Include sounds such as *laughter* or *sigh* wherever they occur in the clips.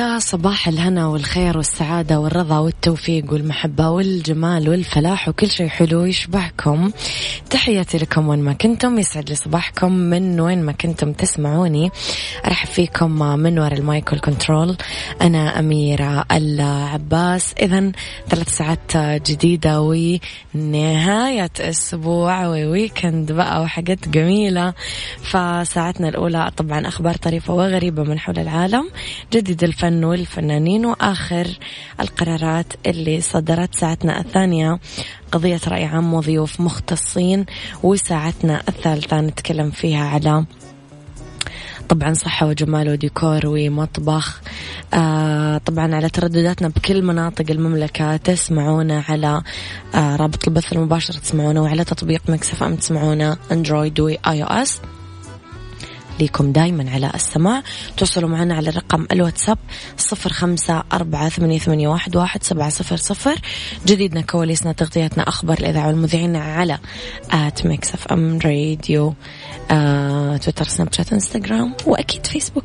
يا صباح الهنا والخير والسعادة والرضا والتوفيق والمحبة والجمال والفلاح وكل شيء حلو يشبهكم. تحياتي لكم وين ما كنتم يسعد لي صباحكم. من وين ما كنتم تسمعوني أرحب فيكم من وراء ال mic وال control. أنا أميرة العباس. إذا ثلاث ساعات جديدة ونهاية أسبوع و weekend بقى وحاجات جميلة. فساعتنا الأولى طبعا أخبار طريفة وغريبة من حول العالم. جديد الفن والفنانين وآخر القرارات اللي صدرت ساعتنا الثانية. قضية رأي عام وضيوف مختصين وساعتنا الثالثة نتكلم فيها على طبعا صحة وجمال وديكور ومطبخ. آه طبعا على تردداتنا بكل مناطق المملكة تسمعونا على آه رابط البث المباشر تسمعونا وعلى تطبيق Mix FM تسمعونا Android و iOS. ليكم دايما على السماع. تواصلوا معنا على رقم الواتساب صفر خمسة أربعة ثمانية, ثمانية واحد, واحد سبعة صفر صفر. جديدنا كواليسنا تغطياتنا أخبار الإذاعة والمذيعين على at Mix FM Radio آه، تويتر سناب شات إنستغرام وأكيد فيسبوك.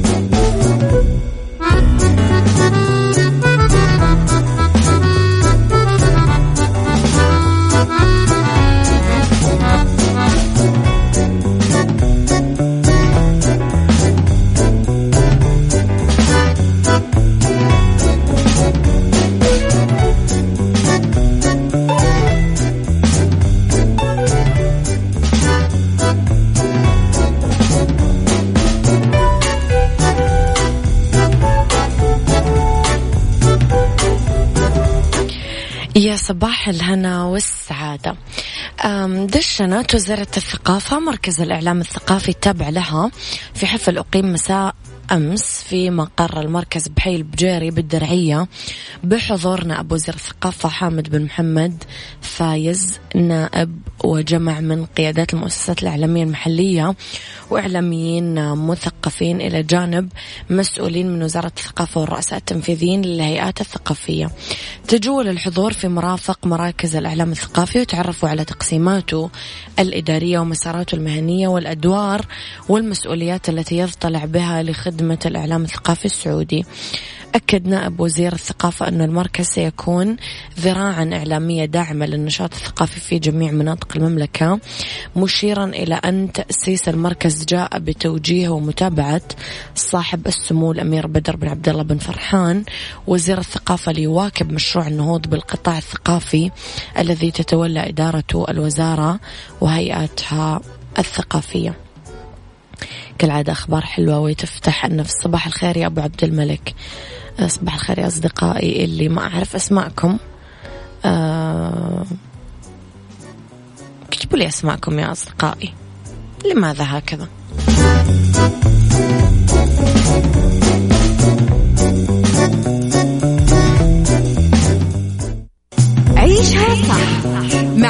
صباح الهنا والسعادة. دشنت وزارة الثقافة مركز الإعلام الثقافي التابع لها. في حفل أقيم مساء أمس في مقر المركز بحي البجيري بالدرعية بحضور نائب وزير الثقافة حامد بن محمد فايز نائب وجمع من قيادات المؤسسات الإعلامية المحلية وإعلاميين مثقفين إلى جانب مسؤولين من وزارة الثقافة والرؤساء التنفيذيين للهيئات الثقافية. تجول الحضور في مرافق مراكز الإعلام الثقافي وتعرفوا على تقسيماته الإدارية ومساراته المهنية والأدوار والمسؤوليات التي يضطلع بها لخدمة الإعلام الثقافي السعودي. أكد نائب وزير الثقافة أن المركز سيكون ذراعا إعلامية داعمة للنشاط الثقافي في جميع مناطق المملكة مشيرا إلى أن تأسيس المركز جاء بتوجيه ومتابعة صاحب السمو الأمير بدر بن عبد الله بن فرحان وزير الثقافة ليواكب مشروع النهوض بالقطاع الثقافي الذي تتولى إدارته الوزارة وهيئاتها الثقافية. كالعادة أخبار حلوة وتفتح النفس صباح الخير يا أبو عبد الملك. صباح الخير يا أصدقائي اللي ما أعرف أسماءكم. أه... اكتبوا لي أسماءكم يا أصدقائي. لماذا هكذا؟ عيشها صح.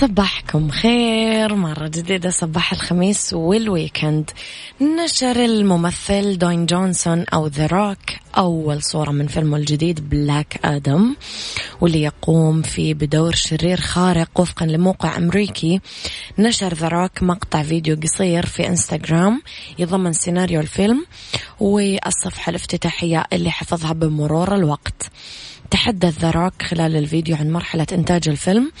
صباحكم خير. مرة جديدة صباح الخميس وال weekend نشر الممثل دوين جونسون أو ذا روك أول صورة من فيلمه الجديد بلاك آدم واللي يقوم فيه بدور شرير خارق وفقا لموقع أمريكي. نشر ذا روك مقطع فيديو قصير في انستغرام يضمن سيناريو الفيلم والصفحة الافتتاحية اللي حفظها بمرور الوقت. تحدث ذا روك خلال الفيديو عن مرحلة إنتاج الفيلم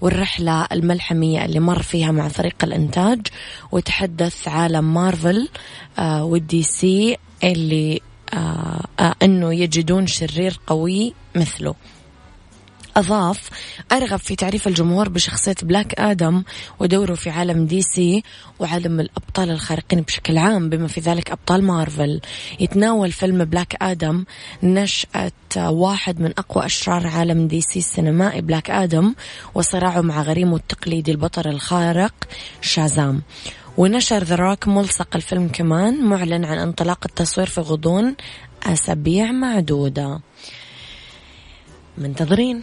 والرحلة الملحمية اللي مر فيها مع فريق الإنتاج وتحدث عالم مارفل آه والدي سي اللي آه آه أنه يجدون شرير قوي مثله. أضاف أرغب في تعريف الجمهور بشخصية بلاك آدم ودوره في عالم دي سي وعالم الأبطال الخارقين بشكل عام بما في ذلك أبطال مارفل. يتناول فيلم بلاك آدم نشأة واحد من أقوى أشرار عالم دي سي السينمائي بلاك آدم وصراعه مع غريمه التقليدي البطل الخارق شازام. ونشر ذا روك ملصق الفيلم كمان معلن عن انطلاق التصوير في غضون أسابيع معدودة. منتظرين.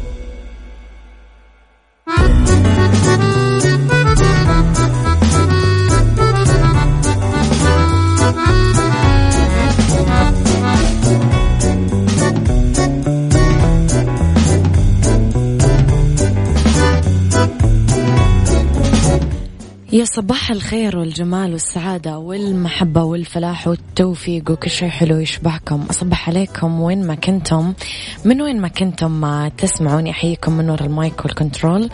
يا صباح الخير والجمال والسعادة والمحبة والفلاح والتوفيق وكل شيء حلو يشبهكم أصبح عليكم وين ما كنتم من وين ما كنتم ما تسمعوني أحييكم من وراء ال mic وال control.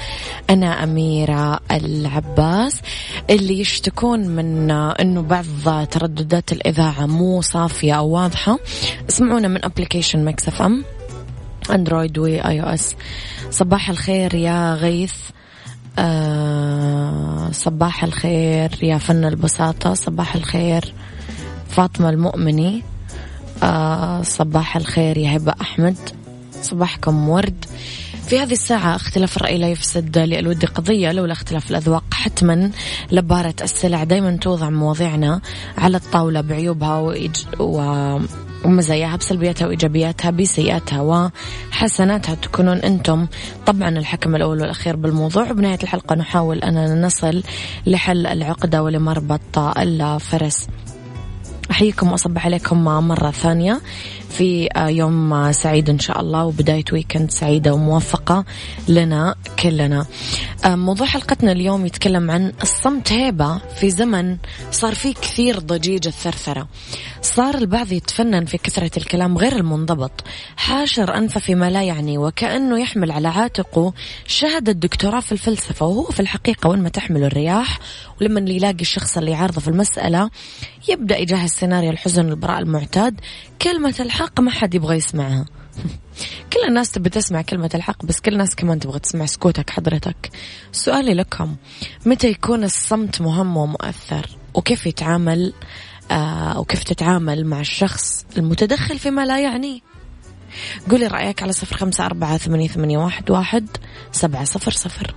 أنا أميرة العباس اللي يشتكون من أنه بعض ترددات الإذاعة مو صافية أو واضحة. اسمعونا من application Mix FM Android و iOS صباح الخير يا غيث. آه صباح الخير يا فن البساطة صباح الخير فاطمة المؤمني آه صباح الخير يا هبة أحمد صباحكم ورد. في هذه الساعة اختلاف الرأي لا يفسد للود قضية لولا اختلاف الأذواق حتما لبارة السلع. دايما توضع مواضيعنا على الطاولة بعيوبها وإج... و... ومزاياها بسلبياتها وإيجابياتها بسيئاتها وحسناتها. تكونون أنتم طبعا الحكم الأول والأخير بالموضوع. وبنهاية الحلقة نحاول أننا نصل لحل العقدة ولمربط الفرس. أحييكم وأصبح عليكم مرة ثانية. في يوم سعيد إن شاء الله وبداية ويكند سعيدة وموفقة لنا كلنا. موضوع حلقتنا اليوم يتكلم عن الصمت هيبة في زمن صار فيه كثير ضجيج الثرثرة. صار البعض يتفنن في كثرة الكلام غير المنضبط. حاشر أنفه فيما لا يعني وكأنه يحمل على عاتقه شهادة دكتوراه في الفلسفة وهو في الحقيقة وين ما تحمل الرياح ولما يلاقي الشخص اللي يعارضه في المسألة يبدأ يجهز سيناريو الحزن والبراء المعتاد. كلمة الحق ما حد يبغى يسمعها. *laughs* كل الناس تبي تسمع كلمة الحق بس كل الناس كمان تبغى تسمع سكوتك حضرتك. سؤالي لكم متى يكون الصمت مهم ومؤثر؟ وكيف يتعامل آه وكيف تتعامل مع الشخص المتدخل فيما لا يعنيه؟ قولي رأيك على صفر خمسة أربعة ثمانية, ثمانية واحد, واحد سبعة صفر صفر.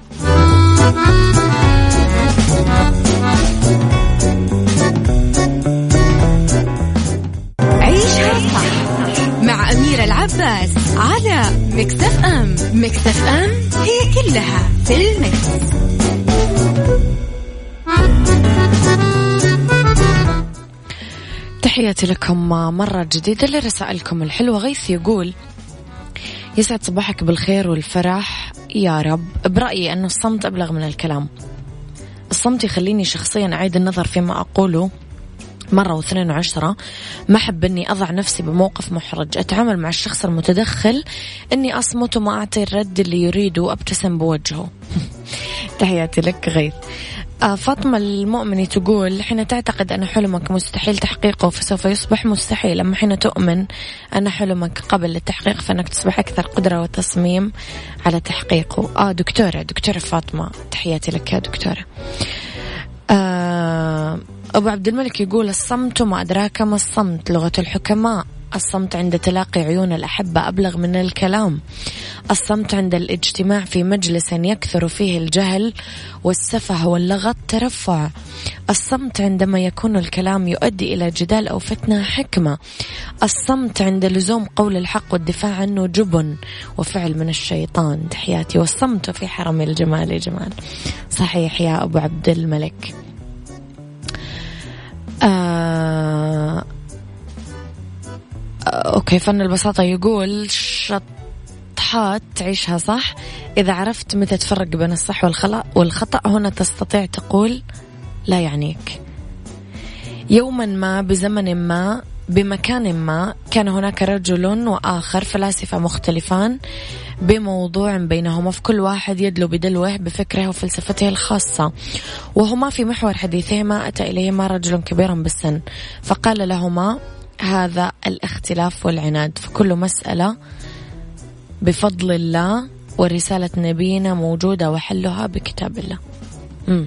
العباس على مكتف أم مكتف أم هي كلها في المكس. تحياتي لكم مرة جديدة لرسائلكم الحلوة. غيث يقول يسعد صباحك بالخير والفرح يا رب. برأيي أن الصمت أبلغ من الكلام. الصمت يخليني شخصيا أعيد النظر فيما أقوله. مرة واثنين وعشرة ما أحب أني أضع نفسي بموقف محرج. أتعامل مع الشخص المتدخل أني أصمت وما أعطي الرد اللي يريده وأبتسم بوجهه. *laughs* تحياتي لك غيث. آه، فاطمة المؤمنة تقول حين تعتقد أن حلمك مستحيل تحقيقه فسوف يصبح مستحيل. أما حين تؤمن أن حلمك قبل التحقيق فإنك تصبح أكثر قدرة وتصميم على تحقيقه. آه دكتورة دكتورة فاطمة. تحياتي لك يا دكتورة. آه أبو عبد الملك يقول الصمت وما أدراك ما الصمت لغة الحكماء. الصمت عند تلاقي عيون الأحبة أبلغ من الكلام. الصمت عند الاجتماع في مجلس يكثر فيه الجهل والسفه واللغط ترفع الصمت عندما يكون الكلام يؤدي إلى جدال أو فتنة حكمة. الصمت عند لزوم قول الحق والدفاع عنه جبن وفعل من الشيطان. تحياتي. والصمت في حرم الجمال جمال. صحيح يا أبو عبد الملك. آه أوكي فن البساطة يقول شطحات تعيشها صح؟ إذا عرفت متى تفرق بين الصح والخطأ هنا تستطيع تقول لا يعنيك. يوما ما بزمن ما بمكان ما كان هناك رجل وآخر فلاسفة مختلفان بموضوع بينهما في كل واحد يدلو بدلوه بفكره وفلسفته الخاصة وهما في محور حديثهما أتى إليهما رجل كبير بالسن فقال لهما هذا الاختلاف والعناد في كل مسألة بفضل الله ورسالة نبينا موجودة وحلها بكتاب الله مم.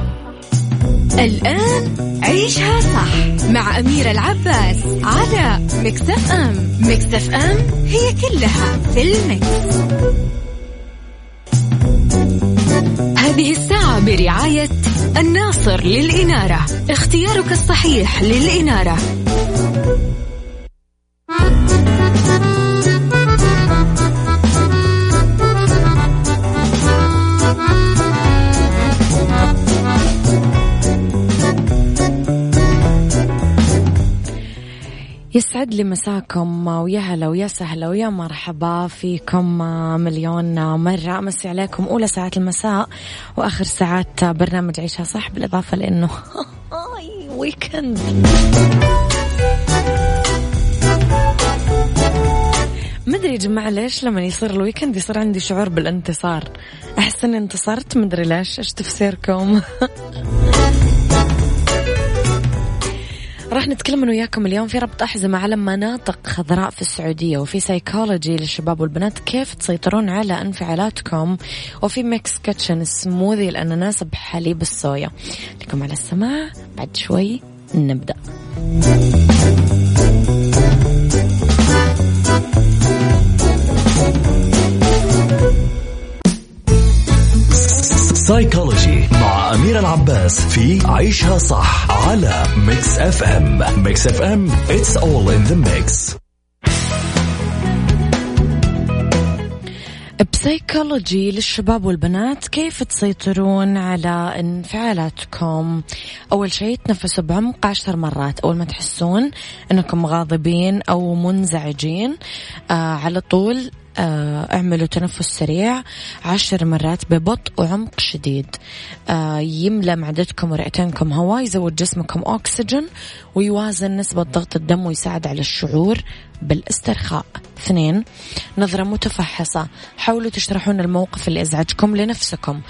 الآن عيشها صح مع أميرة العباس على مكتف أم. مكتف أم هي كلها في المكس. هذه الساعة برعاية الناصر للإنارة. اختيارك الصحيح للإنارة. يسعد لي مساكم ويا هلا ويا سهلا ويا مرحبا فيكم مليون مرة. أمسي عليكم أولى ساعات المساء وآخر ساعات برنامج عيشها صح بالإضافة لأنه *laughs* weekend مدري يا جماعة ليش لما يصير ال weekend يصير عندي شعور بالانتصار. أحس إني انتصرت مدري ليش إيش تفسيركم؟ *laughs* راح نتكلم أنا وياكم اليوم في ربط أحزمة على مناطق خضراء في السعودية وفي سايكولوجي للشباب والبنات كيف تسيطرون على انفعالاتكم وفي Mix Kitchen smoothie الأناناس بحليب الصويا. لكم على السماع بعد شوي نبدأ. psychology مع أميرة العباس في عيشها صح على Mix FM Mix FM it's all in the mix. بسيكولوجي للشباب والبنات كيف تسيطرون على انفعالاتكم؟ أول شيء تنفسوا بعمق عشر مرات أول ما تحسون أنكم غاضبين أو منزعجين آه على طول اعملوا تنفس سريع عشر مرات ببطء وعمق شديد. آه، يملى معدتكم ورئتينكم هواء يزود جسمكم أكسجين ويوازن نسبة ضغط الدم ويساعد على الشعور بالاسترخاء. اثنين نظرة متفحصة. حاولوا تشرحون الموقف اللي أزعجكم لنفسكم.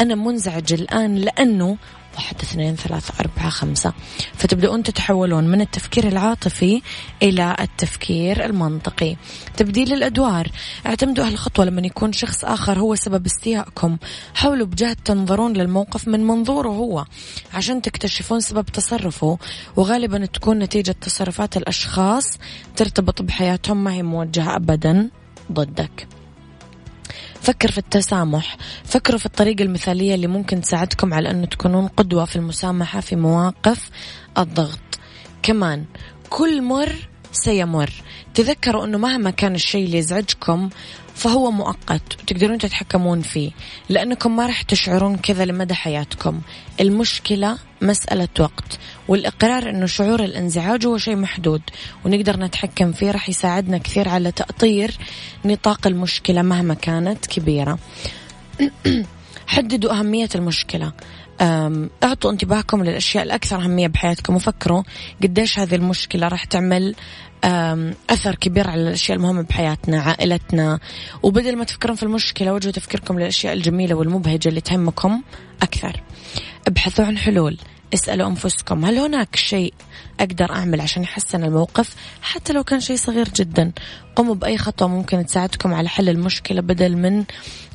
أنا منزعج الآن لأنه واحد اثنين ثلاثة أربعة خمسة. فتبدأون تتحولون من التفكير العاطفي إلى التفكير المنطقي. تبديل الأدوار. اعتمدوا هالخطوة لما يكون شخص آخر هو سبب استيائكم. حاولوا بجهد تنظرون للموقف من منظوره هو عشان تكتشفون سبب تصرفه وغالبا تكون نتيجة تصرفات الأشخاص ترتبط بحياتهم ما هي موجهة أبدا ضدك. فكر في التسامح. فكروا في الطريقة المثالية اللي ممكن تساعدكم على أن تكونون قدوة في المسامحة في مواقف الضغط. كمان كل مر سيمر. تذكروا أنه مهما كان الشيء اللي يزعجكم فهو مؤقت وتقدرون تتحكمون فيه لأنكم ما راح تشعرون كذا لمدى حياتكم. المشكلة مسألة وقت والإقرار أنه شعور الانزعاج هو شيء محدود ونقدر نتحكم فيه راح يساعدنا كثير على تأطير نطاق المشكلة مهما كانت كبيرة. *clears throat* حددوا أهمية المشكلة. اعطوا انتباهكم للأشياء الأكثر أهمية بحياتكم وفكروا قديش هذه المشكلة راح تعمل أثر كبير على الأشياء المهمة بحياتنا عائلتنا. وبدل ما تفكرون في المشكلة وجهوا تفكيركم للأشياء الجميلة والمبهجة اللي تهمكم أكثر. ابحثوا عن حلول. اسألوا أنفسكم هل هناك شيء أقدر أعمل عشان يحسن الموقف؟ حتى لو كان شيء صغير جدا. قوموا بأي خطوة ممكن تساعدكم على حل المشكلة بدل من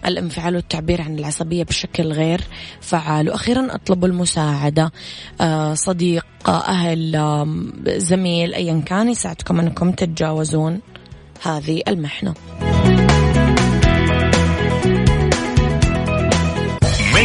الانفعال والتعبير عن العصبية بشكل غير فعال. وأخيرا اطلبوا المساعدة. آه، صديق أهل زميل أيا كان يساعدكم أنكم تتجاوزون هذه المحنة.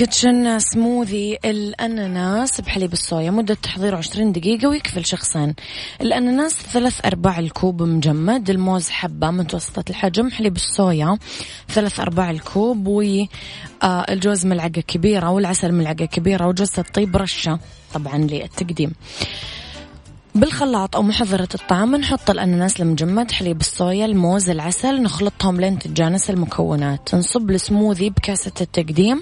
كيتشن سموذي الأناناس بحليب الصويا مدة تحضيره 20 دقيقة ويكفي لشخصين الأناناس ثلاث أرباع الكوب مجمد الموز حبة متوسطة الحجم حليب الصويا ثلاث أرباع الكوب والجوز ملعقة كبيرة والعسل ملعقة كبيرة وجوز الطيب رشة طبعا للتقديم. بالخلاط أو محضرة الطعام نحط الأناناس المجمد حليب الصويا الموز العسل نخلطهم لين تتجانس المكونات. نصب السموذي بكاسة التقديم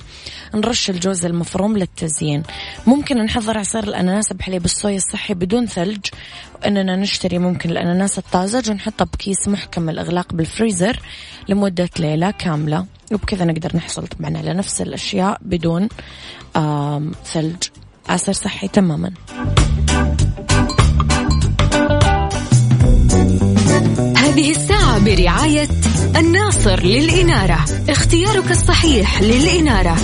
نرش الجوز المفروم للتزيين. ممكن نحضر عصير الأناناس بحليب الصويا الصحي بدون ثلج. وإننا نشتري ممكن الأناناس الطازج ونحطه بكيس محكم الإغلاق بالفريزر لمدة ليلة كاملة. وبكذا نقدر نحصل طبعا على نفس الأشياء بدون ثلج. عصير صحي تماما. هذه الساعة برعاية الناصر للإنارة. اختيارك الصحيح للإنارة.